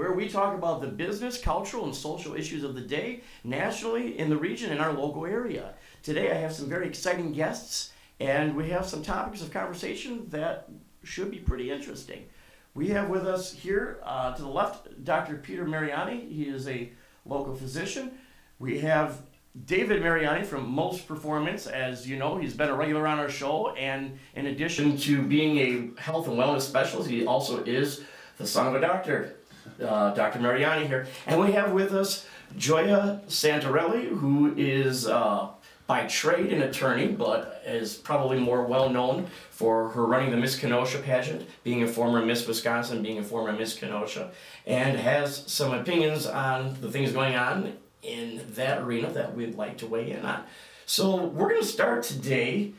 where we talk about the business, cultural, and social issues of the day, nationally, in the region, in our local area. Today I have some very exciting guests, and we have some topics of conversation that should be pretty interesting. We have with us here uh, to the left Dr. Peter Mariani. He is a local physician. We have David Mariani from Most Performance. As you know, he's been a regular on our show, and in addition to being a health and wellness specialist, he also is the son of a doctor, uh, Dr. Mariani here. And we have with us Joya Santarelli, who is uh, by trade an attorney, but is probably more well known for her running the Miss Kenosha pageant, being a former Miss Wisconsin, being a former Miss Kenosha, and has some opinions on the things going on in that arena that we'd like to weigh in on. So we're going to start today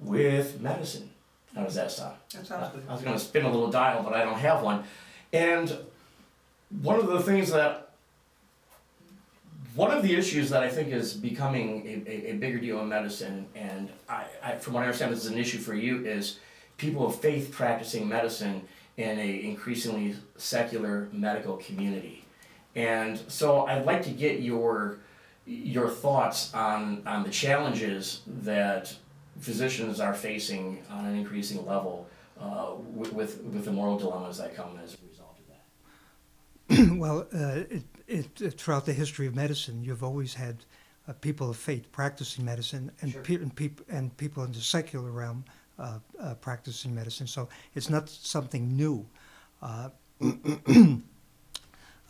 with medicine. How does that sound? That sounds good. I was going to spin a little dial, but I don't have one. And one of the things that one of the issues that I think is becoming a, a, a bigger deal in medicine, and I, I, from what I understand, this is an issue for you, is people of faith practicing medicine in a increasingly secular medical community. And so I'd like to get your your thoughts on on the challenges that physicians are facing on an increasing level uh, with, with with the moral dilemmas that come as a result of that. well, uh, it, it, it, throughout the history of medicine, you've always had uh, people of faith practicing medicine, and, Sure. pe- and, peop- and people in the secular realm uh, uh, practicing medicine. So it's not something new. Uh,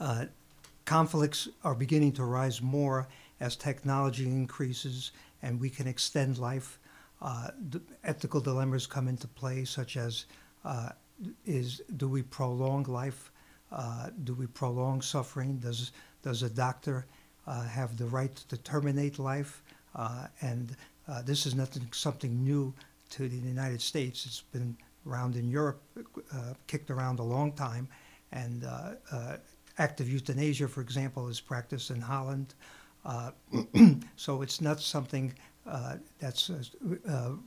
uh, conflicts are beginning to rise more as technology increases and we can extend life. Uh, ethical dilemmas come into play, such as uh, is do we prolong life? Uh, do we prolong suffering? Does does a doctor uh, have the right to terminate life? Uh, and uh, this is nothing something new to the United States. It's been around in Europe, uh, kicked around a long time, and active euthanasia, for example, is practiced in Holland. So it's not something that's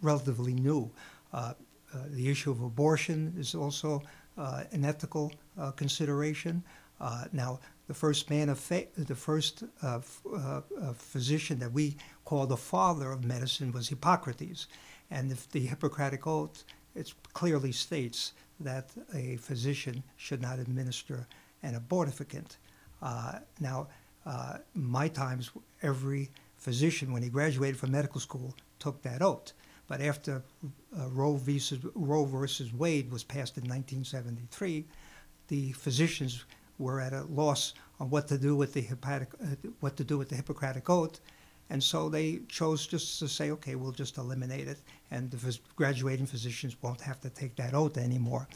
relatively new. The issue of abortion is also an ethical uh, consideration. Uh, now, the first man of the first uh, uh, uh, physician that we call the father of medicine was Hippocrates, and if the Hippocratic Oath it clearly states that a physician should not administer an abortifacient. Uh, now, my times, every physician, when he graduated from medical school, took that oath. But after Roe, versus, Roe versus Wade was passed in 1973, the physicians were at a loss on what to do with the Hippocratic, uh, what to do with the Hippocratic Oath, and so they chose just to say, okay, we'll just eliminate it, and the phys- graduating physicians won't have to take that oath anymore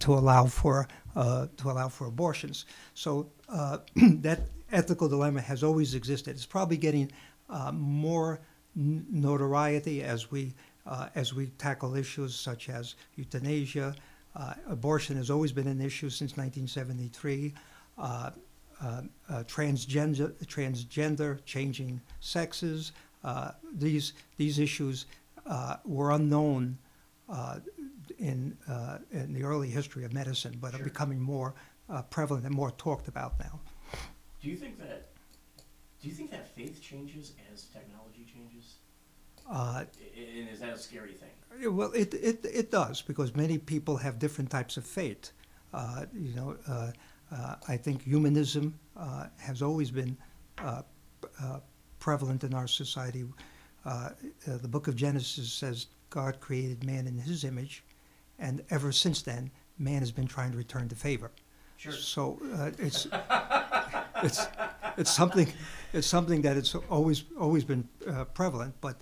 to allow for uh, to allow for abortions. So uh, that ethical dilemma has always existed. It's probably getting uh, more n- notoriety as we uh, as we tackle issues such as euthanasia. Uh, abortion has always been an issue since 1973. Uh, uh, uh, transgender, transgender, changing sexes. Uh, these these issues uh, were unknown uh, in uh, in the early history of medicine, but Sure. are becoming more uh, prevalent and more talked about now. Do you think that do you think that faith changes as technology changes? Uh, And is that a scary thing? Well, it, it, it does because many people have different types of faith. Uh, you know, uh, uh, I think humanism uh, has always been uh, uh, prevalent in our society. Uh, uh, the book of Genesis says God created man in his image, and ever since then, man has been trying to return the favor. Sure. So uh, it's it's it's something it's something that it's always always been uh, prevalent, but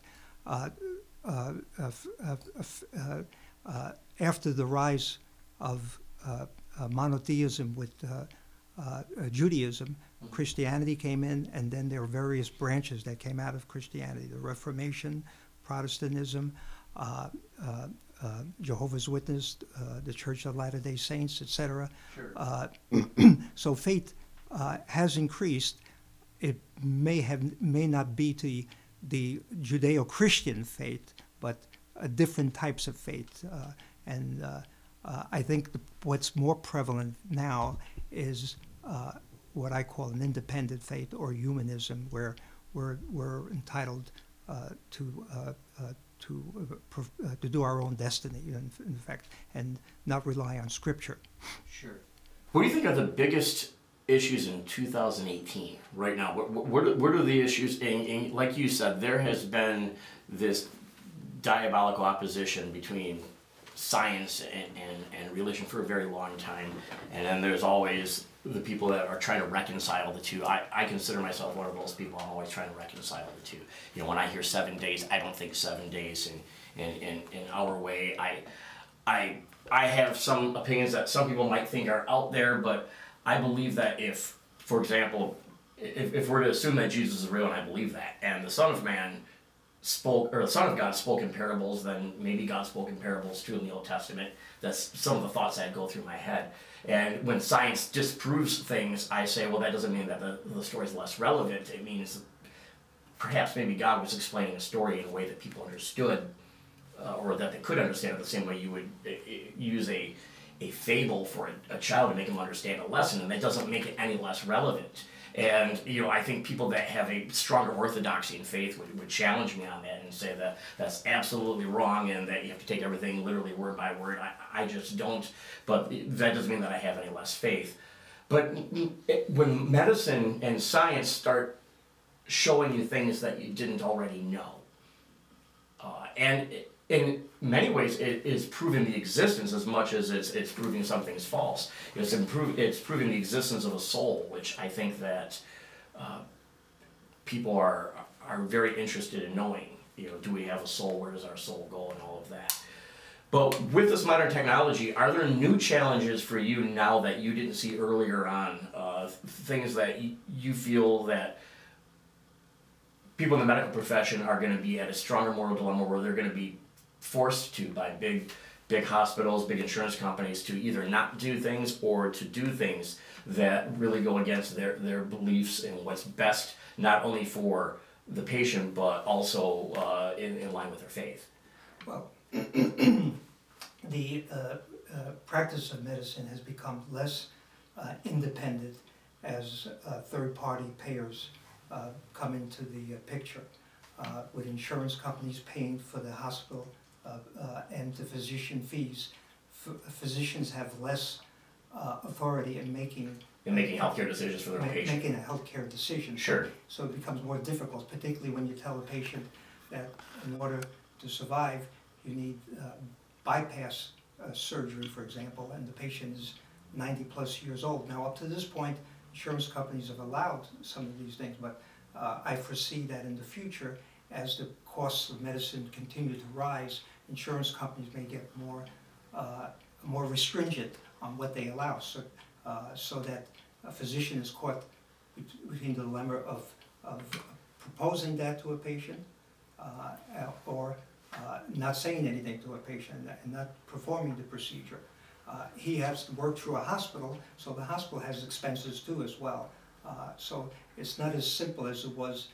uh, uh, uh, after the rise of uh, uh, monotheism with uh, uh, uh, Judaism, Christianity came in, and then there were various branches that came out of Christianity: the Reformation, Protestantism. Uh, uh, uh, Jehovah's Witness, uh, the Church of Latter-day Saints, etc. Sure. Uh, so faith uh, has increased. It may have may not be to the, the Judeo-Christian faith, but different types of faith. Uh, and uh, Uh, I think the, what's more prevalent now is what I call an independent faith or humanism, where we're, we're entitled uh, to uh, uh, to to do our own destiny, in, in fact, and not rely on scripture. Sure. What do you think are the biggest issues in 2018 right now? What, what, are- what are the issues? And like you said, there has been this diabolical opposition between science and, and, and religion for a very long time. And then there's always the people that are trying to reconcile the two. I, I consider myself one of those people. I'm always trying to reconcile the two. You know, when I hear seven days, I don't think seven days in, in, in, in our way. I, I, I have some opinions that some people might think are out there, but I believe that if, for example, if, if we're to assume that Jesus is real, and I believe that, and the Son of Man spoke, or the Son of God spoke in parables, then maybe God spoke in parables too in the Old Testament. That's some of the thoughts that go through my head. And when science disproves things, I say, well, that doesn't mean that the, the story's less relevant. It means perhaps maybe God was explaining a story in a way that people understood, uh, or that they could understand it the same way you would uh, uh, use a, a fable for a, a child to make them understand a lesson, and that doesn't make it any less relevant. And you know, I think people that have a stronger orthodoxy in faith would, would challenge me on that and say that that's absolutely wrong and that you have to take everything literally word by word. I, I just don't. But that doesn't mean that I have any less faith. But when medicine and science start showing you things that you didn't already know, uh, and it- in many ways, it is proving the existence as much as it's, it's proving something's false. It's, improve, it's proving the existence of a soul, which I think that uh, people are, are very interested in knowing. You know, do we have a soul? Where does our soul go? And all of that. But with this modern technology, are there new challenges for you now that you didn't see earlier on? Uh, things that y- you feel that people in the medical profession are going to be at a stronger moral dilemma where they're going to be forced to by big big hospitals big insurance companies to either not do things or to do things that really go against their, their beliefs and what's best not only for the patient but also uh, in, in line with their faith. Well, the uh, uh, practice of medicine has become less uh, independent as uh, third-party payers uh, come into the picture, with insurance companies paying for the hospital uh, uh, and the physician fees. Ph- Physicians have less uh, authority in making. in making healthcare decisions for their ma- patient Making a healthcare decision. sure So it becomes more difficult, particularly when you tell a patient that in order to survive, you need uh, bypass uh, surgery, for example, and the patient is ninety-plus years old. Now, up to this point, insurance companies have allowed some of these things, but uh, I foresee that in the future, as the costs of medicine continue to rise, insurance companies may get more, uh, more restringent on what they allow, so, uh, so that a physician is caught bet- between the dilemma of, of proposing that to a patient, uh, or uh, not saying anything to a patient and not performing the procedure. Uh, He has to work through a hospital, so the hospital has expenses too as well. Uh, So it's not as simple as it was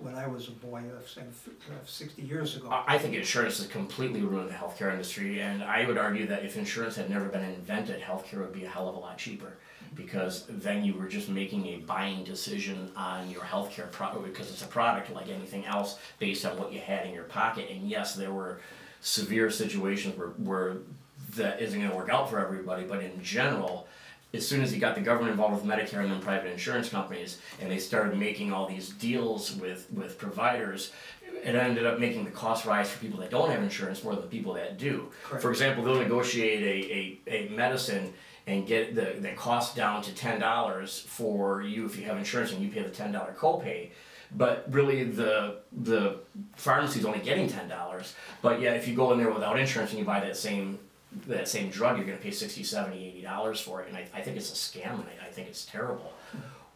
when I was a boy, say, uh, sixty years ago. I I think insurance has completely ruined the healthcare industry, and I would argue that if insurance had never been invented, healthcare would be a hell of a lot cheaper. Because then you were just making a buying decision on your healthcare product because it's a product like anything else based on what you had in your pocket. And yes, there were severe situations where, where that isn't going to work out for everybody, but in general, as soon as you got the government involved with Medicare and then private insurance companies, and they started making all these deals with, with providers, it ended up making the cost rise for people that don't have insurance more than the people that do. Correct. For example, they'll negotiate a, a, a medicine and get the, the cost down to ten dollars for you if you have insurance and you pay the ten dollar copay. But really the the pharmacy's only getting ten dollars. But yet if you go in there without insurance and you buy that same that same drug, you're gonna pay 60 70 80 dollars for it. And I, I think it's a scam and I, I think it's terrible.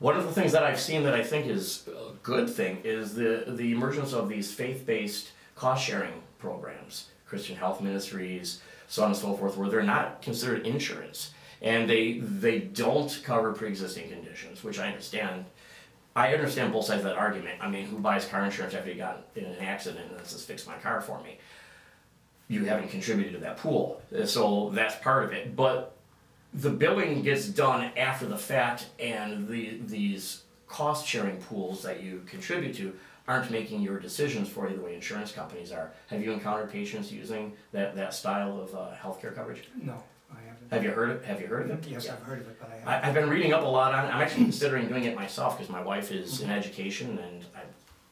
One of the things that I've seen that I think is a good thing is the, the emergence of these faith-based cost-sharing programs, Christian health ministries, so on and so forth, where they're not considered insurance. And they, they don't cover pre-existing conditions, which I understand. I understand both sides of that argument. I mean, who buys car insurance after you got in an accident and says, fix my car for me? You haven't contributed to that pool. Uh, So that's part of it. But the billing gets done after the fact, and the these cost sharing pools that you contribute to aren't making your decisions for you the way insurance companies are. Have you encountered patients using that, that style of uh, healthcare coverage? No, I haven't. Have you heard of Have you heard of it? Yes, Yeah. I've heard of it, but I I, haven't. I've been reading up a lot on. it. I'm actually considering doing it myself because my wife is in education, and I'd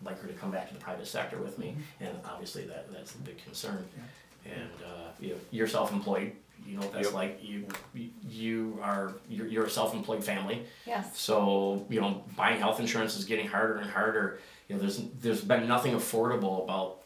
like her to come back to the private sector with me. And obviously, that that's a big concern. And uh, you know, you're self-employed. You know what that's Yep. like. You you are you're, you're a self-employed family. Yes. So you know, buying health insurance is getting harder and harder. You know, there's there's been nothing affordable about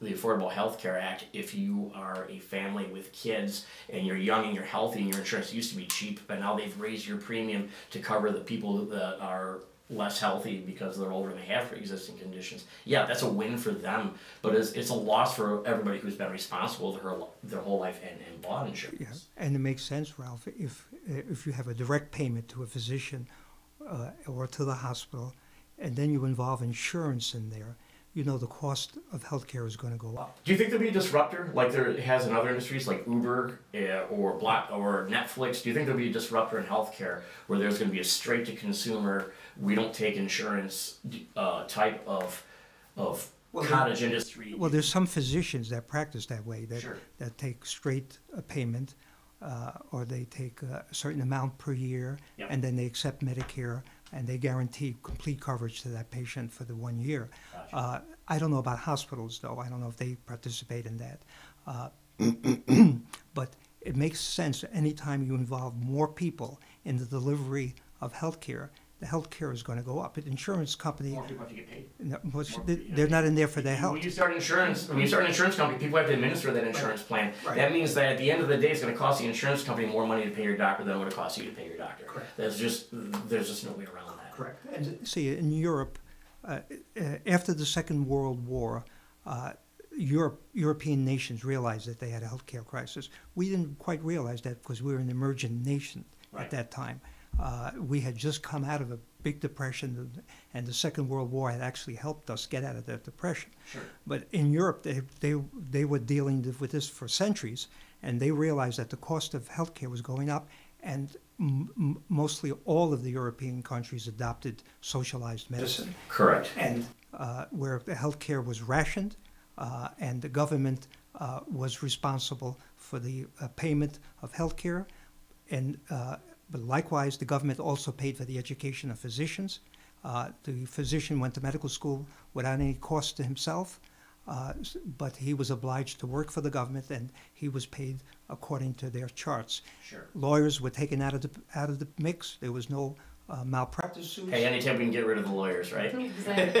the Affordable Health Care Act if you are a family with kids and you're young and you're healthy and your insurance used to be cheap, but now they've raised your premium to cover the people that are less healthy because they're older and they have pre-existing conditions. Yeah, that's a win for them, but it's, it's a loss for everybody who's been responsible their, their whole life and, and bought insurance. Yeah, and it makes sense, Ralph, if, if you have a direct payment to a physician uh, or to the hospital, and then you involve insurance in there, you know the cost of healthcare is going to go up. Do you think there'll be a disruptor like there has in other industries like Uber uh, or Black or Netflix? Do you think there'll be a disruptor in healthcare where there's going to be a straight to consumer, we don't take insurance uh, type of of Well, cottage industry? Well, there's some physicians that practice that way, that, Sure. that take straight uh, payment, uh, or they take a certain amount per year, Yep. and then they accept Medicare, and they guarantee complete coverage to that patient for the one year. Gotcha. Uh, I don't know about hospitals, though. I don't know if they participate in that. Uh, but it makes sense anytime you involve more people in the delivery of healthcare, the healthcare is going to go up. An insurance company, More people have to get paid. no, well, More- they- they're not in there for their health. When you start insurance, when you start an insurance company, people have to administer that insurance plan. Right. That means that at the end of the day, it's going to cost the insurance company more money to pay your doctor than it would cost you to pay your doctor. Correct. There's just there's just no way around that. Correct. And see, in Europe, uh, uh, after the Second World War, uh, Europe, European nations realized that they had a healthcare crisis. We didn't quite realize that because we were an emergent nation Right. at that time. Uh, we had just come out of a big depression, and the Second World War had actually helped us get out of that depression. Sure. But in Europe, they, they, they were dealing with this for centuries, and they realized that the cost of healthcare was going up, and m- mostly all of the European countries adopted socialized medicine, Correct. and uh, where the healthcare was rationed, uh, and the government uh, was responsible for the uh, payment of healthcare, and uh, but likewise, the government also paid for the education of physicians. Uh, the physician went to medical school without any cost to himself, uh, but he was obliged to work for the government, and he was paid according to their charts. Sure. Lawyers were taken out of the out of the mix. There was no uh, malpractice suits. Hey, anytime we can get rid of the lawyers, right? Exactly.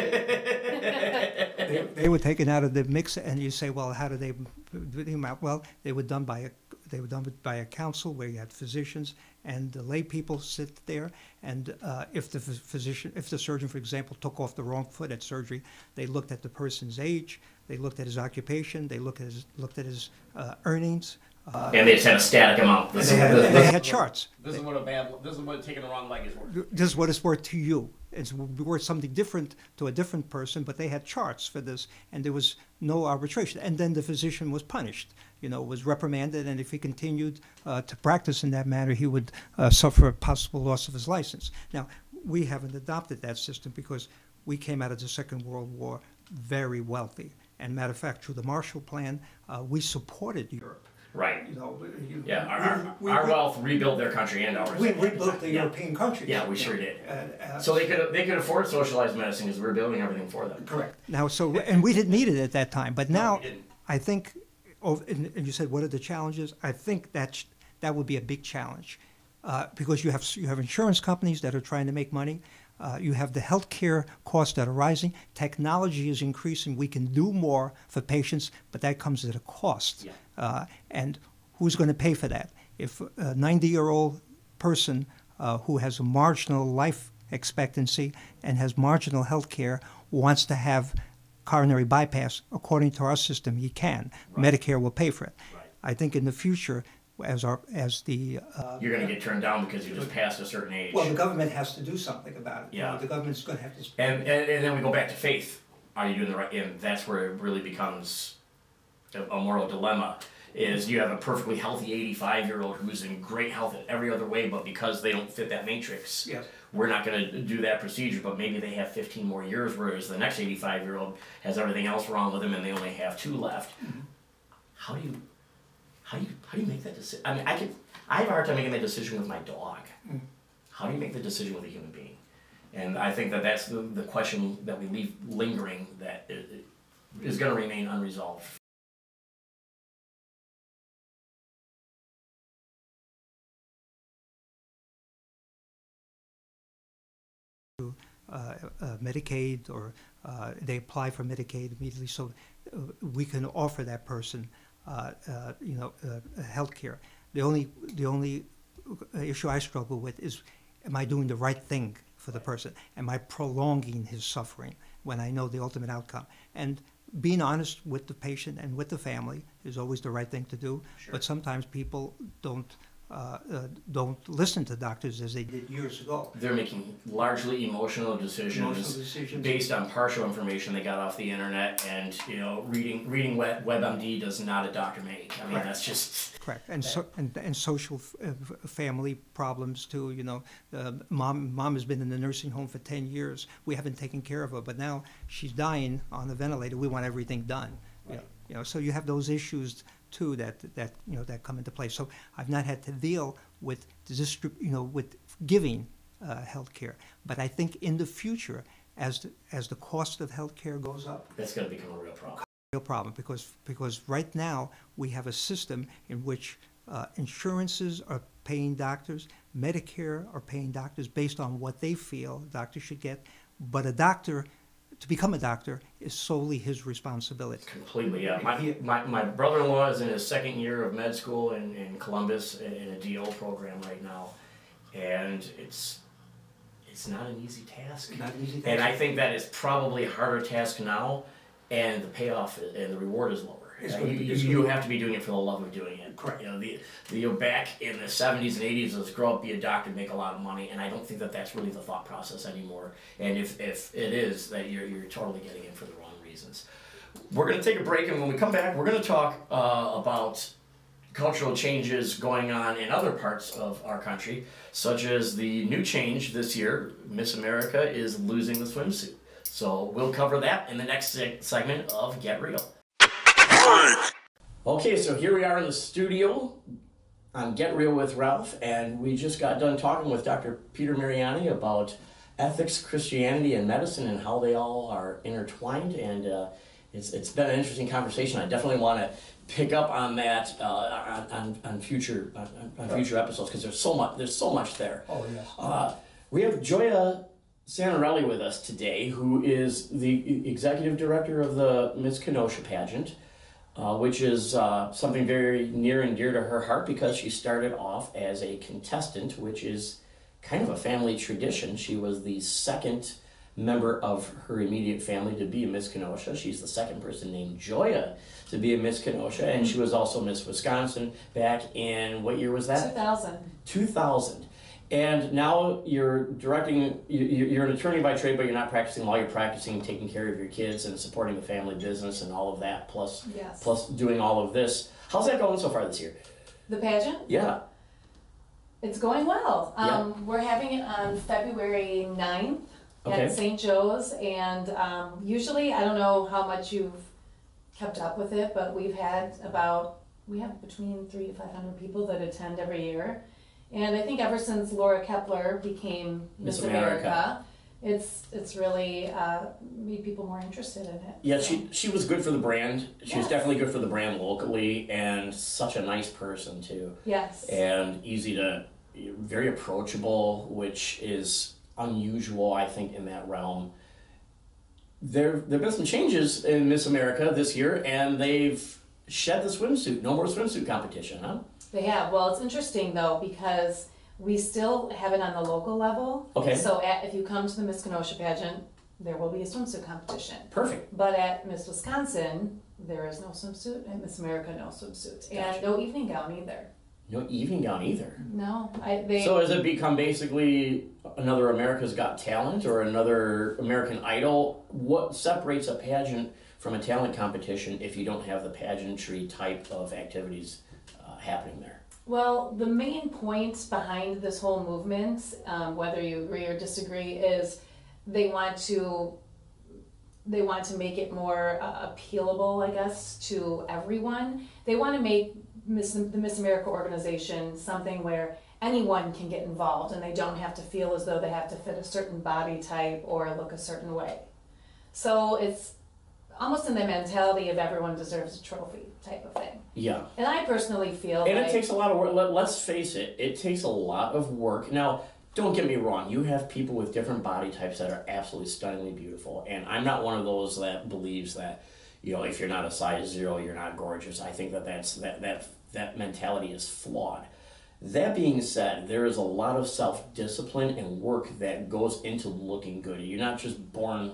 they, they were taken out of the mix, and you say, well, how do they do them out? Well, they were done by a they were done by a council where you had physicians and the lay people sit there, and uh, if the phys- physician, if the surgeon, for example, took off the wrong foot at surgery, they looked at the person's age, they looked at his occupation, they looked at his looked at his uh, earnings. Uh, And they just had a static amount. This they, is- had, this- they had charts. This is what a bad. This is what taking the wrong leg is worth. this is what it's worth to you. It's worth something different to a different person, but they had charts for this, and there was no arbitration. And then the physician was punished, you know, was reprimanded, and if he continued uh, to practice in that manner, he would uh, suffer a possible loss of his license. Now, we haven't adopted that system because we came out of the Second World War very wealthy. And matter of fact, through the Marshall Plan, uh, we supported Europe. right. You know, you- Yeah, our, our, we- our we- wealth rebuilt their country and ours. we rebuilt the Yeah. European countries. Yeah, we sure did. Uh, So they could they could afford socialized medicine because we were building everything for them. Correct. Now, so, and we didn't need it at that time, but now, didn't. I think, oh, and, and you said, what are the challenges? I think that's, that would be a big challenge. Uh, because you have, you have insurance companies that are trying to make money. Uh, you have the healthcare costs that are rising. Technology is increasing. We can do more for patients, but that comes at a cost. Yeah. Uh, and who's going to pay for that? If a 90 year old person uh, who has a marginal life expectancy and has marginal health care wants to have coronary bypass, according to our system, he can. Right. Medicare will pay for it. Right. I think in the future, as our as the uh, You're gonna get turned down because you just passed a certain age. well, the government has to do something about it. You know, Yeah. the government's going to have to. And, and and then we go back to faith. Are you doing the right? And that's where it really becomes a moral dilemma. Is you have a perfectly healthy 85 year old who's in great health in every other way, but because they don't fit that matrix, Yes. We're not going to do that procedure. But maybe they have 15 more years, whereas the next 85 year old has everything else wrong with them and they only have two left. Mm-hmm. How do you, how do you, how do you make that decision? I mean, I can, I have a hard time making that decision with my dog. Mm. How do you make the decision with a human being? And I think that that's the, the question that we leave lingering that i- i- is going to remain unresolved. Medicaid or uh, they apply for Medicaid immediately, so uh, we can offer that person, uh, uh, you know, uh, health care. The only, the only issue I struggle with is, am I doing the right thing for the person? Am I prolonging his suffering when I know the ultimate outcome? And being honest with the patient and with the family is always the right thing to do. Sure. But sometimes people don't, uh, uh, don't listen to doctors as they did years ago. They're making largely emotional decisions, Emotional decisions. based on partial information they got off the internet, and you know, reading reading Web, WebMD does not a doctor make. I mean, Correct. that's just Correct, and so, and, and social f- uh, family problems too, you know. Uh, mom, mom has been in the nursing home for ten years. We haven't taken care of her, but now she's dying on the ventilator. We want everything done. Right. You know, so you have those issues too that, that, you know, that come into play. So I've not had to deal with distrib, you know, with giving, uh, healthcare. But I think in the future, as, the, as the cost of healthcare goes up, that's going to become a real problem. real problem because because right now we have a system in which uh, insurances are paying doctors, Medicare are paying doctors based on what they feel doctors should get, but a doctor to become a doctor is solely his responsibility. Completely, yeah. My, my, my brother-in-law is in his second year of med school in, in Columbus in a DO program right now, and it's it's not an easy task. Not an easy task. And. I think that is probably a harder task now, and the payoff i- and the reward is lower. It's gonna you, be- you, it's you gonna- have to be doing it for the love of doing it. Correct. You know, the, the you know, back in the seventies and eighties, was grow up, be a doctor, make a lot of money, and I don't think that that's really the thought process anymore. And if, if it is, that you're, you're totally getting in for the wrong reasons. We're gonna take a break, and when we come back, we're gonna talk uh, about cultural changes going on in other parts of our country, such as the new change this year Miss America is losing the swimsuit. So we'll cover that in the next seg- segment of Get Real. Okay, so here we are in the studio on Get Real with Ralph, and we just got done talking with Dr. Peter Mariani about ethics, Christianity, and medicine, and how they all are intertwined. And uh, it's it's been an interesting conversation. I definitely want to pick up on that uh, on, on, future on, on future episodes because there's so much there's so much there. Oh, yes. Uh, we have Joya Sanarelli with us today, who is the executive director of the Miss Kenosha pageant, uh, which is uh, something very near and dear to her heart because she started off as a contestant, which is kind of a family tradition. She was the second member of her immediate family to be a Miss Kenosha. She's the second person named Joya to be a Miss Kenosha, and she was also Miss Wisconsin back in what year was that? 2000. 2000 and now you're directing you- you- you're an attorney by trade but you're not practicing law you're practicing taking care of your kids and supporting the family business and all of that plus Yes. plus doing all of this how's that going so far this year The pageant? yeah It's going well. Yeah. Um, We're having it on February 9th Okay. at St. Joe's. And um, usually, I don't know how much you've kept up with it, but we've had about, we have between three to 500 people that attend every year. And I think ever since Laura Kaeppeler became Miss Miss, America. America, it's it's really uh, made people more interested in it. yeah she she was good for the brand she was definitely good for the brand locally and such a nice person too Yes. and easy to very approachable which is unusual i think in that realm there there have been some changes in miss america this year and they've shed the swimsuit no more swimsuit competition huh They have. Well, it's interesting though because we still have it on the local level. Okay. So at, if you come to the Miss Kenosha pageant, there will be a swimsuit competition. perfect But at Miss Wisconsin, there is no swimsuit. At Miss America, no swimsuits, Gotcha. and no evening gown either. no evening gown either No, I they. so has it become basically another america's got talent or another american idol what separates a pageant from a talent competition if you don't have the pageantry type of activities happening there? Well, the main point behind this whole movement, um, whether you agree or disagree, is they want to they want to make it more uh, appealable, I guess, to everyone. They want to make Miss, the Miss America organization something where anyone can get involved, and they don't have to feel as though they have to fit a certain body type or look a certain way. So it's almost in the mentality of everyone deserves a trophy type of thing. Yeah. And I personally feel And like it takes a lot of work. Let, let's face it, it takes a lot of work. Now, don't get me wrong, you have people with different body types that are absolutely stunningly beautiful. And I'm not one of those that believes that, you know, if you're not a size zero, you're not gorgeous. I think that that's, that, that, that mentality is flawed. That being said, there is a lot of self discipline and work that goes into looking good. You're not just born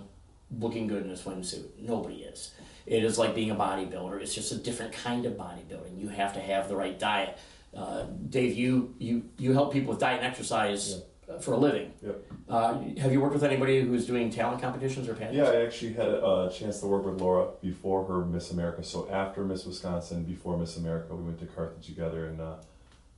looking good in a swimsuit. Nobody is. It is like being a bodybuilder. It's just a different kind of bodybuilding. You have to have the right diet. Uh, Dave, you, you you help people with diet and exercise uh for a living. Yep. Uh, have you worked with anybody who's doing talent competitions or pageants? Yeah, I actually had a chance to work with Laura before her Miss America. So after Miss Wisconsin, before Miss America, we went to Carthage together, and uh,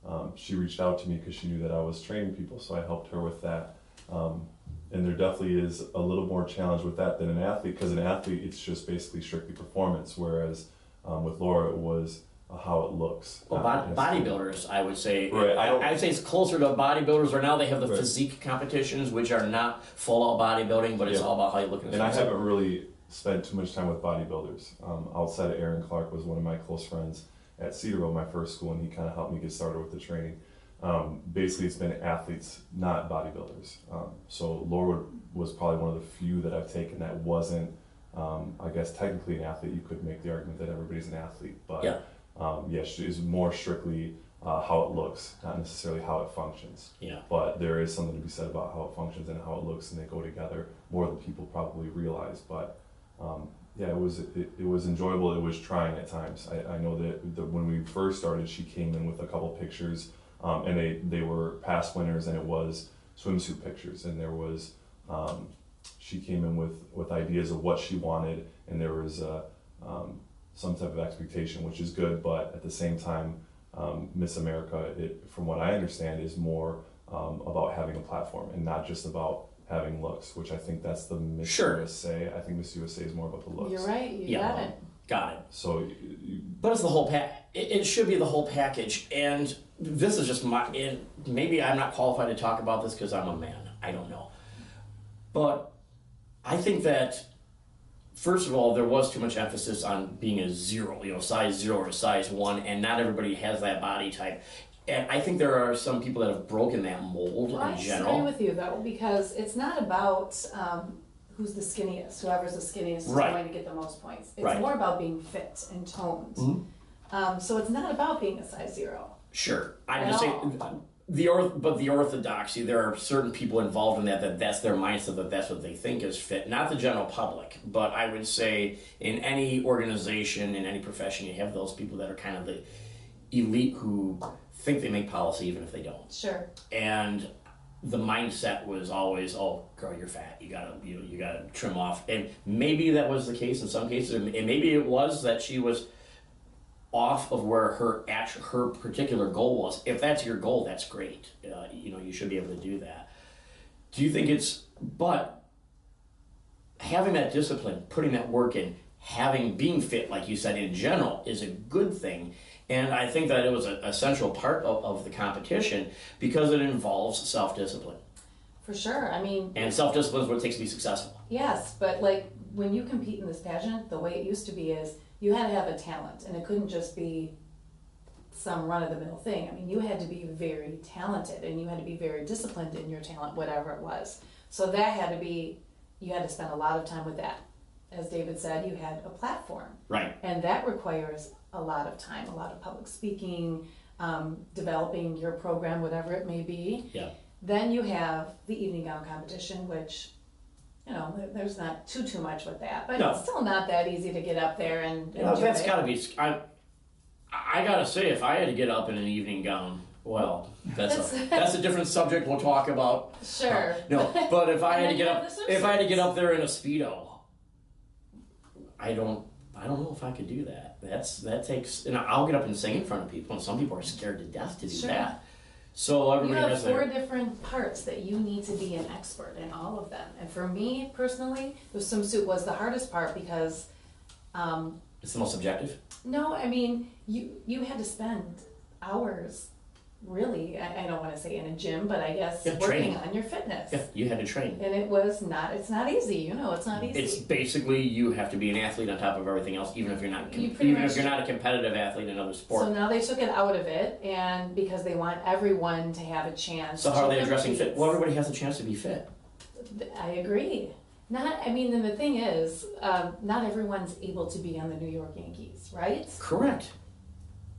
um, she reached out to me because she knew that I was training people. So I helped her with that. Um, and there definitely is a little more challenge with that than an athlete because an athlete it's just basically strictly performance, whereas um, with Laura it was uh, how it looks. Well, bod- bodybuilders, I would say. Right, I I, I'd say it's closer to bodybuilders. Or now they have the Right. physique competitions, which are not full out bodybuilding, but it's Yeah. all about how you look in the And I haven't really spent too much time with bodybuilders. Um, outside of Aaron Clark was one of my close friends at Cedar Road, my first school, and he kind of helped me get started with the training. Um, basically, it's been athletes, not bodybuilders. Um, so Laura was probably one of the few that I've taken that wasn't, um, I guess, technically an athlete. You could make the argument that everybody's an athlete, but Yeah. um, yeah, she is more strictly uh, how it looks, not necessarily how it functions Yeah. but there is something to be said about how it functions and how it looks, and they go together more than people probably realize. But um, yeah, it was it, it was enjoyable. It was trying at times. I, I know that, that when we first started, she came in with a couple pictures, um, and they they were past winners, and it was swimsuit pictures, and there was um, she came in with with ideas of what she wanted, and there was uh, um, some type of expectation, which is good, but at the same time um, Miss America, it, from what I understand, is more um, about having a platform and not just about having looks, which I think that's the Miss Sure. USA. I think Miss USA is more about the looks. You're right, you Yeah. got it. Got it. So y- y- But it's the whole pack. It, it should be the whole package. And this is just my. Maybe I'm not qualified to talk about this because I'm a man. I don't know. But I think that first of all, there was too much emphasis on being a zero. You know, size zero or size one, and not everybody has that body type. And I think there are some people that have broken that mold Well, I in general. with you though, because it's not about um, who's the skinniest. Whoever's the skinniest is going to get the most points. It's Right. more about being fit and toned. Mhm. Um, so it's not about being a size zero. Sure, I'm just saying the orth, but the orthodoxy. There are certain people involved in that that that's their mindset that that's what they think is fit. Not the general public, but I would say in any organization in any profession, you have those people that are kind of the elite who think they make policy even if they don't. Sure. And the mindset was always, "Oh, girl, you're fat. You gotta, you, you gotta trim off." And maybe that was the case in some cases, and maybe it was that she was off of where her actual her particular goal was. If that's your goal, that's great. Uh, you know, you should be able to do that. Do you think it's but having that discipline, putting that work in, having being fit, like you said, in general, is a good thing. And I think that it was a, essential part of, of the competition because it involves self discipline. For sure. I mean, And self discipline is what it takes to be successful. yes, but like when you compete in this pageant, the way it used to be is you had to have a talent, and it couldn't just be some run of the mill thing. I mean, you had to be very talented, and you had to be very disciplined in your talent, whatever it was. So that had to be, you had to spend a lot of time with that. As David said, you had a platform. Right. And that requires a lot of time, a lot of public speaking, um, developing your program, whatever it may be. Yeah. Then you have the evening gown competition, which, you know, there- there's not too too much with that, but No. it's still not that easy to get up there and, You and know, do that's it. got to be. I, I gotta say, if I had to get up in an evening gown, well, that's a, That's- that's a different subject we'll talk about. Sure. Uh, no, but if I And had to then get you up, the if I had to get up there in a speedo, I don't I don't know if I could do that. That's that takes and I'll get up and sing in front of people and some people are scared to death to do Sure. that. So You everybody have has four their different parts that you need to be an expert in all of them. And for me personally, the swimsuit was the hardest part because, um, it's the most subjective. no, I mean, you you had to spend hours, really. I, I don't want to say in a gym, but I guess Yeah, working training. on your fitness. Yeah, you had to train. And it was not. It's not easy. You know, it's not easy. It's basically you have to be an athlete on top of everything else, even if you're not You pretty even much if you're not a competitive athlete in another sport. So now they took it out of it, and because they want everyone to have a chance. So how to are they addressing compete. fit? Well, everybody has a chance to be fit. I agree. Not, I mean, and the thing is, um, not everyone's able to be on the New York Yankees, right? Correct.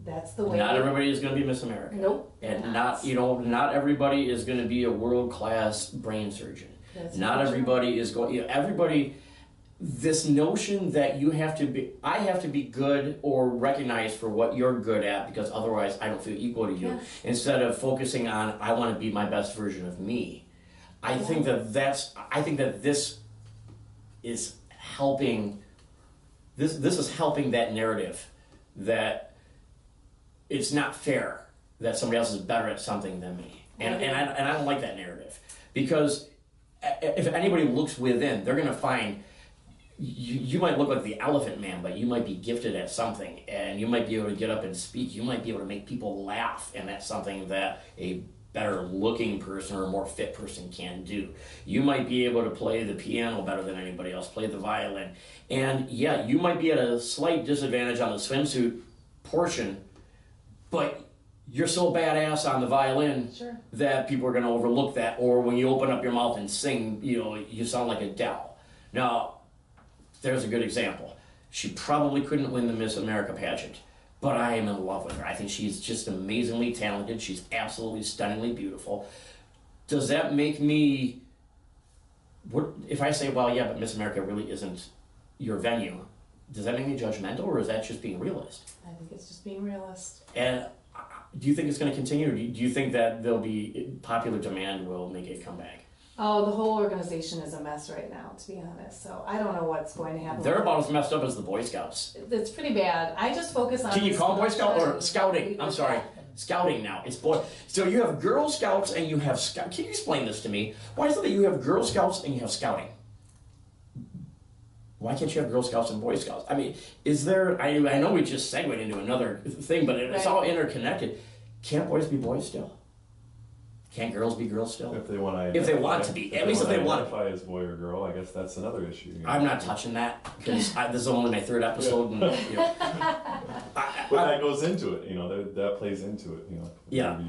That's the way. Not everybody is going to be Miss America. Nope. And not, you know, not everybody is going to be a world class brain surgeon. That's not true. everybody is going. You know, everybody. This notion that you have to be, I have to be good or recognized for what you're good at because otherwise I don't feel equal to you. Yeah. Instead of focusing on I want to be my best version of me. I think that that's. I think that this is helping. This this is helping that narrative that it's not fair that somebody else is better at something than me. And, and, I, and I don't like that narrative because if anybody looks within, they're going to find you, you might look like the elephant man, but you might be gifted at something and you might be able to get up and speak. You might be able to make people laugh, and that's something that a better looking person or a more fit person can do. You might be able to play the piano better than anybody else, play the violin. And yeah, you might be at a slight disadvantage on the swimsuit portion, but you're so badass on the violin Sure. that people are going to overlook that. Or when you open up your mouth and sing, you know, you sound like Adele. Now, there's a good example. She probably couldn't win the Miss America pageant, but I am in love with her. I think she's just amazingly talented. She's absolutely stunningly beautiful. Does that make me? What if I say, well, yeah, but Miss America really isn't your venue? Does that make me judgmental, or is that just being realist? I think it's just being realist. And uh, do you think it's going to continue, or do you, think that there'll be popular demand will make it come back? Oh, the whole organization is a mess right now, to be honest. So I don't know what's going to happen. They're about as messed up as the Boy Scouts. It's pretty bad. I just focus on. Can you call Boy Scout or. Scouting? I'm sorry, Scouting now. It's boy. So you have Girl Scouts and you have Scout. Can you explain this to me? Why is it that you have Girl Scouts and you have Scouting? Why can't you have Girl Scouts and Boy Scouts? I mean, is there? I I know we just segued into another thing, but it's Right. all interconnected. Can't boys be boys still? Can't girls be girls still? If they want to, If they want to be, at least if they want to. identify as boy or girl, I guess that's another issue. you know. I'm not touching that because this is only my third episode, and you know, I, But I, that goes into it, you know. That, that plays into it, you know. Yeah.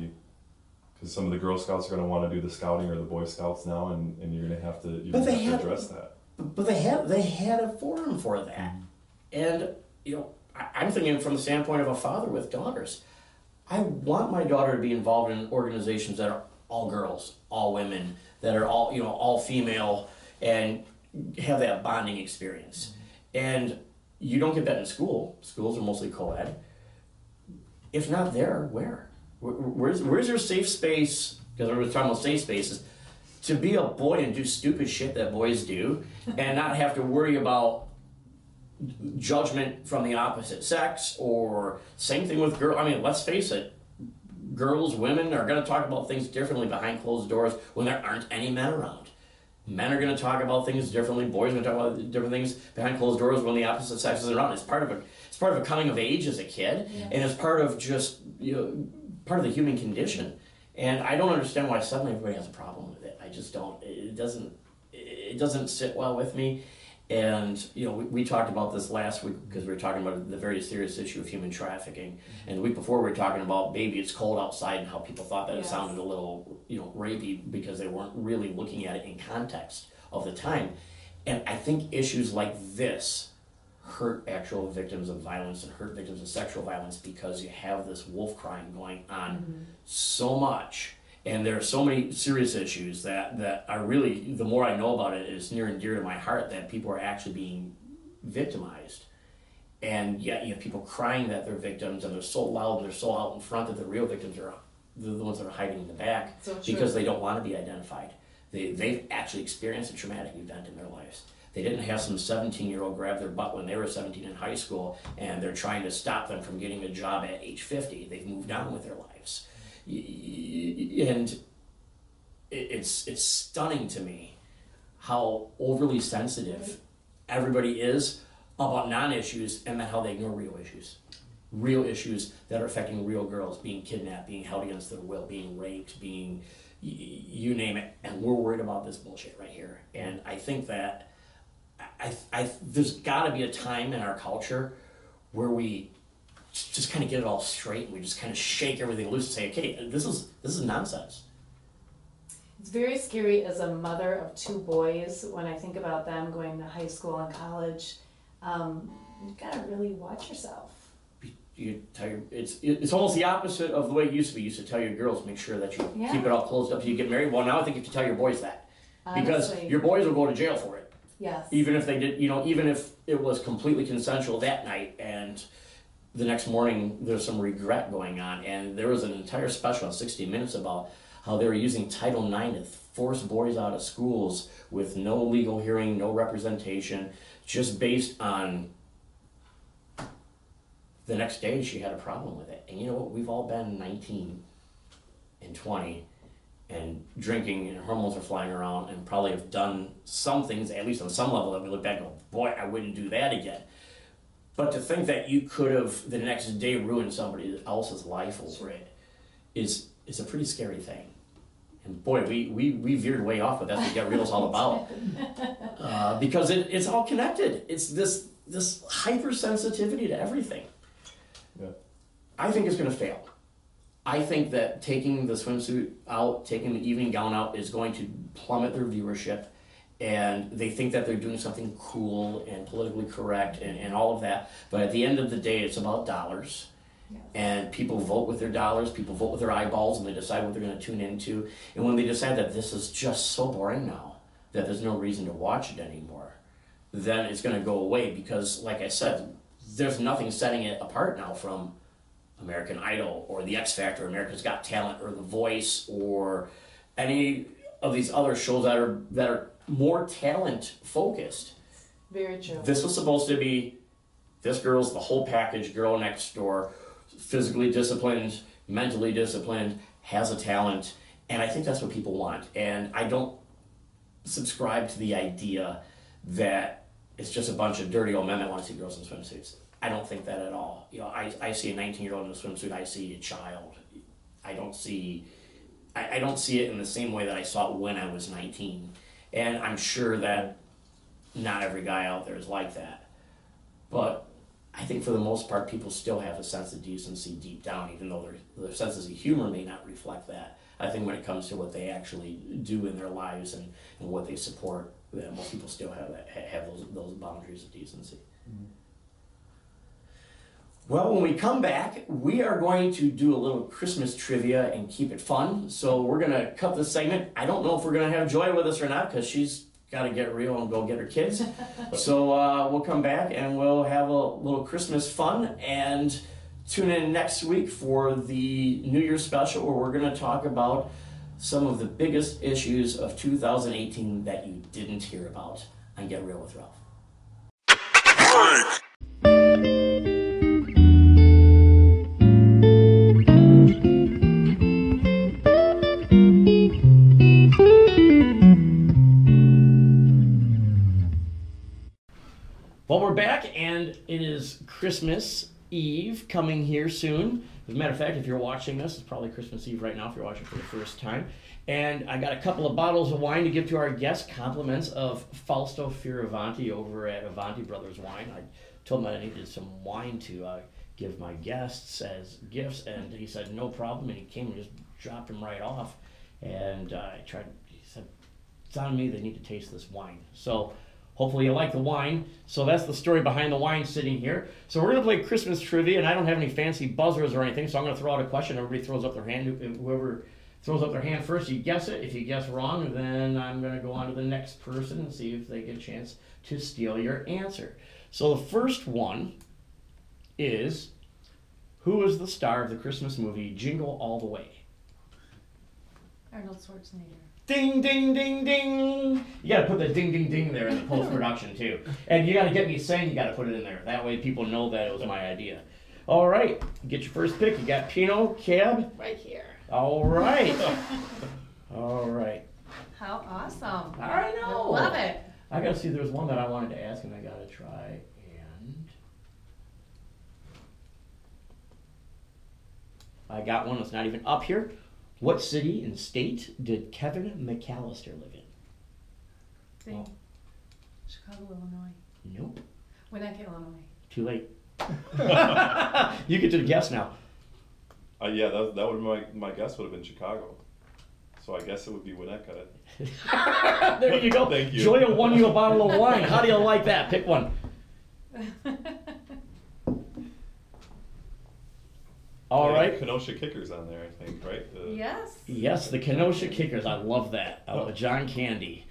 Because some of the Girl Scouts are going to want to do the scouting or the Boy Scouts now, and, and you're going to have to you're But gonna they have to address that. But they had they had a forum for that, mm-hmm. and you know, I, I'm thinking from the standpoint of a father with daughters. I want my daughter to be involved in organizations that are all girls, all women, that are all you know, all female, and have that bonding experience. Mm-hmm. And you don't get that in school. Schools are mostly co-ed. If not there, where? Where- Where's where's your safe space? Because we were talking about safe spaces. To be a boy and do stupid shit that boys do, and not have to worry about judgment from the opposite sex, or same thing with girl. I mean, let's face it, girls, women are going to talk about things differently behind closed doors when there aren't any men around. Men are going to talk about things differently. Boys are going to talk about different things behind closed doors when the opposite sex is around. It's part of a it's part of a coming of age as a kid, and it's part of just you know part of the human condition. And I don't understand why suddenly everybody has a problem with it. Just don't. It doesn't. It doesn't sit well with me. And you know, we, we talked about this last week because we were talking about the very serious issue of human trafficking. Mm-hmm. And the week before, we were talking about baby, it's cold outside, and how people thought that it sounded a little, you know, rapey because they weren't really looking at it in context of the time. And I think issues like this hurt actual victims of violence and hurt victims of sexual violence because you have this wolf crying going on mm-hmm. so much and there are so many serious issues that that are really the more I know about it, it is near and dear to my heart that people are actually being victimized and yet you have people crying that they're victims and they're so loud and they're so out in front that the real victims are the, the ones that are hiding in the back So because they don't want to be identified they, they've actually experienced a traumatic event in their lives They didn't have some 17 year old grab their butt when they were 17 in high school and they're trying to stop them from getting a job at age 50. They've moved on with their lives. And it's, it's stunning to me how overly sensitive everybody is about non issues and then how they ignore real issues. Real issues that are affecting real girls being kidnapped, being held against their will, being raped, being you name it. And we're worried about this bullshit right here. And I think that I, I, there's got to be a time in our culture where we just kind of get it all straight. We just kind of shake everything loose and say, okay, this is this is nonsense. It's very scary as a mother of two boys when I think about them going to high school and college. Um, you gotta really watch yourself. you tell your it's it's almost the opposite of the way it used to be. You used to tell your girls make sure that you Yeah. keep it all closed up till you get married. Well, now I think you have to tell your boys that because Honestly, your boys will go to jail for it, yes. even if they did. You know, even if it was completely consensual that night and the next morning there's some regret going on. And there was an entire special on 60 Minutes about how they were using Title IX to force boys out of schools with no legal hearing, no representation, just based on the next day she had a problem with it. And you know what? We've all been 19 and 20 and drinking and hormones are flying around and probably have done some things, at least on some level, that we look back and go, boy, I wouldn't do that again. But to think that you could have the next day ruined somebody else's life over it is is a pretty scary thing. And boy, we, we, we veered way off, but that's what Get Real's all about. Uh, because it, it's all connected. It's this this hypersensitivity to everything. Yeah. I think it's going to fail. I think that taking the swimsuit out, taking the evening gown out, is going to plummet their viewership. And they think that they're doing something cool and politically correct and, and all of that. But at the end of the day, it's about dollars. Yes. And people vote with their dollars, people vote with their eyeballs, and they decide what they're going to tune into. And when they decide that this is just so boring now, that there's no reason to watch it anymore, then it's going to go away because, like I said, there's nothing setting it apart now from American Idol or The X Factor, America's Got Talent, or The Voice, or any of these other shows that are that are more talent focused. Very true. This was supposed to be this girl's the whole package, girl next door, physically disciplined, mentally disciplined, has a talent, and I think that's what people want. And I don't subscribe to the idea that it's just a bunch of dirty old men that want to see girls in swimsuits. I don't think that at all. You know, I, I see a 19 year old in a swimsuit, I see a child. I don't see I, I don't see it in the same way that I saw it when I was 19. And I'm sure that not every guy out there is like that. But I think for the most part, people still have a sense of decency deep down, even though their, their senses of humor may not reflect that. I think when it comes to what they actually do in their lives and, and what they support, most people still have that, have those, those boundaries of decency. Mm-hmm. Well, when we come back, we are going to do a little Christmas trivia and keep it fun. So we're going to cut this segment. I don't know if we're going to have Joy with us or not because she's got to get real and go get her kids. so uh, we'll come back and we'll have a little Christmas fun and tune in next week for the New Year's special where we're going to talk about some of the biggest issues of 2018 that you didn't hear about on Get Real with Ralph. Well, we're back, and it is Christmas Eve coming here soon. As a matter of fact, if you're watching this, it's probably Christmas Eve right now if you're watching for the first time. And I got a couple of bottles of wine to give to our guests, compliments of Fausto Fioravanti over at Avanti Brothers Wine. I told him I needed some wine to uh, give my guests as gifts, and he said no problem, and he came and just dropped them right off. And uh, I tried, he said, it's on me, they need to taste this wine. So hopefully you like the wine. So that's the story behind the wine sitting here. So we're gonna play Christmas trivia, and I don't have any fancy buzzers or anything, so I'm gonna throw out a question. Everybody throws up their hand. Whoever throws up their hand first, you guess it. If you guess wrong, then I'm gonna go on to the next person and see if they get a chance to steal your answer. So the first one is who is the star of the Christmas movie Jingle All the Way? Arnold Schwarzenegger. Ding, ding, ding, ding. You gotta put the ding, ding, ding there in the post production too. And you gotta get me saying you gotta put it in there. That way people know that it was my idea. All right, get your first pick. You got Pinot, Cab. Right here. All right. All right. How awesome. I know. Love it. I gotta see. There's one that I wanted to ask, and I gotta try. And I got one that's not even up here. What city and state did Kevin McAllister live in? Ding. Chicago, Illinois. Nope. Winnetka, Illinois. Too late. you get to guess now. Uh, yeah, that, that would my my guess would have been Chicago. So I guess it would be Winnetka. there you go. Thank you. Joya won you a bottle of wine. How do you like that? Pick one. All Yeah, right. Kenosha Kickers on there, I think, right? The- yes. Yes, the Kenosha Kickers. I love that. I love John Candy.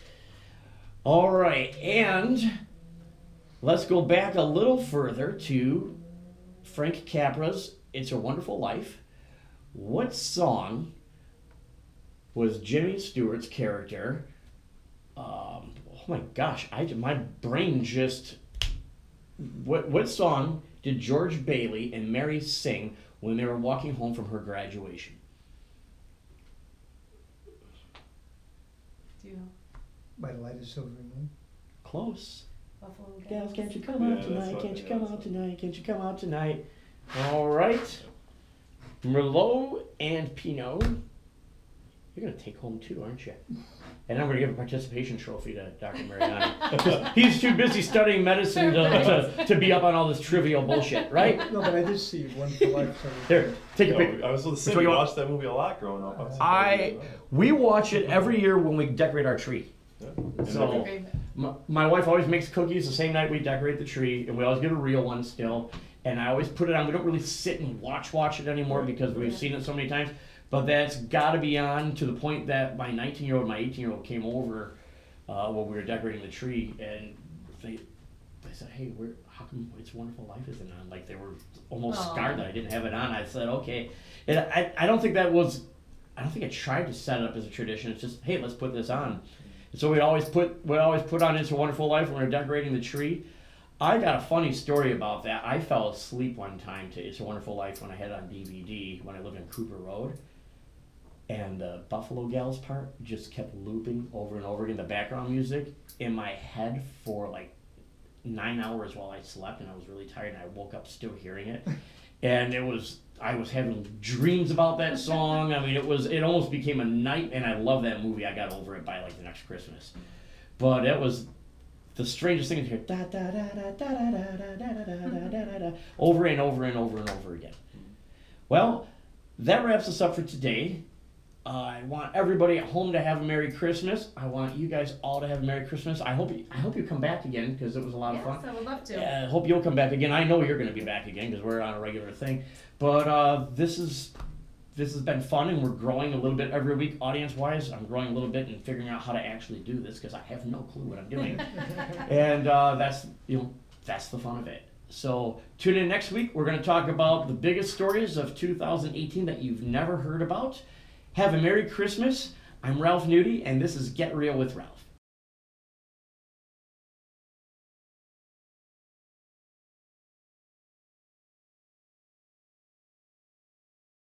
All right, and let's go back a little further to Frank Capra's "It's a Wonderful Life." What song was Jimmy Stewart's character? Um, oh my gosh, I my brain just. What what song did George Bailey and Mary sing when they were walking home from her graduation? Do you know By the light of silver moon. Close. Buffalo Gals, Gals? can't you come Yeah, out that's tonight? Can't you come out what- tonight? Can't you come out tonight? All right. Merlot and Pinot. You're gonna take home two, aren't you? And I'm gonna give a participation trophy to Dr. Mariani. He's too busy studying medicine to, to, to be up on all this trivial bullshit, right? No, but I did see one for life. Here, take a No, pic. I was with to Which city. one you We watched that movie a lot growing up. I'm I you didn't know we watch it every year when we decorate our tree. Yeah. So my, my wife always makes cookies the same night we decorate the tree, and we always get a real one still. And I always put it on. We don't really sit and watch watch it anymore Right. because we've seen it so many times. But that's got to be on to the point that my 19 year old, my 18 year old came over uh, when we were decorating the tree, and they they said, "Hey, where? How come It's a Wonderful Life isn't on?" Like they were almost Aw. scarred that I didn't have it on. I said, "Okay," and I I don't think that was. I don't think I tried to set it up as a tradition. It's just, hey, let's put this on. And so we always put we always put on It's a Wonderful Life when we we're decorating the tree. I got a funny story about that. I fell asleep one time to It's a Wonderful Life when I had it on DVD when I lived in Cooper Road. And the Buffalo Gals part just kept looping over and over again, the background music in my head for like nine hours while I slept, and I was really tired, and I woke up still hearing it. And it was, I was having dreams about that song. I mean, it was, it almost became a night, and I love that movie. I got over it by like the next Christmas. But it was the strangest thing to hear da da da da da da da da da da da da da da over and over and over and over again. Well, that wraps us up for today. Uh, I want everybody at home to have a Merry Christmas. I want you guys all to have a Merry Christmas. I hope you, I hope you come back again because it was a lot of fun. Yes, I would love to. Yeah, I hope you'll come back again. I know you're going to be back again because we're on a regular thing. But uh, this is this has been fun, and we're growing a little bit every week, audience wise. I'm growing a little bit and figuring out how to actually do this because I have no clue what I'm doing, and uh, that's you know that's the fun of it. So tune in next week. We're going to talk about the biggest stories of 2018 that you've never heard about. Have a Merry Christmas. I'm Ralph Nudie, and this is Get Real with Ralph.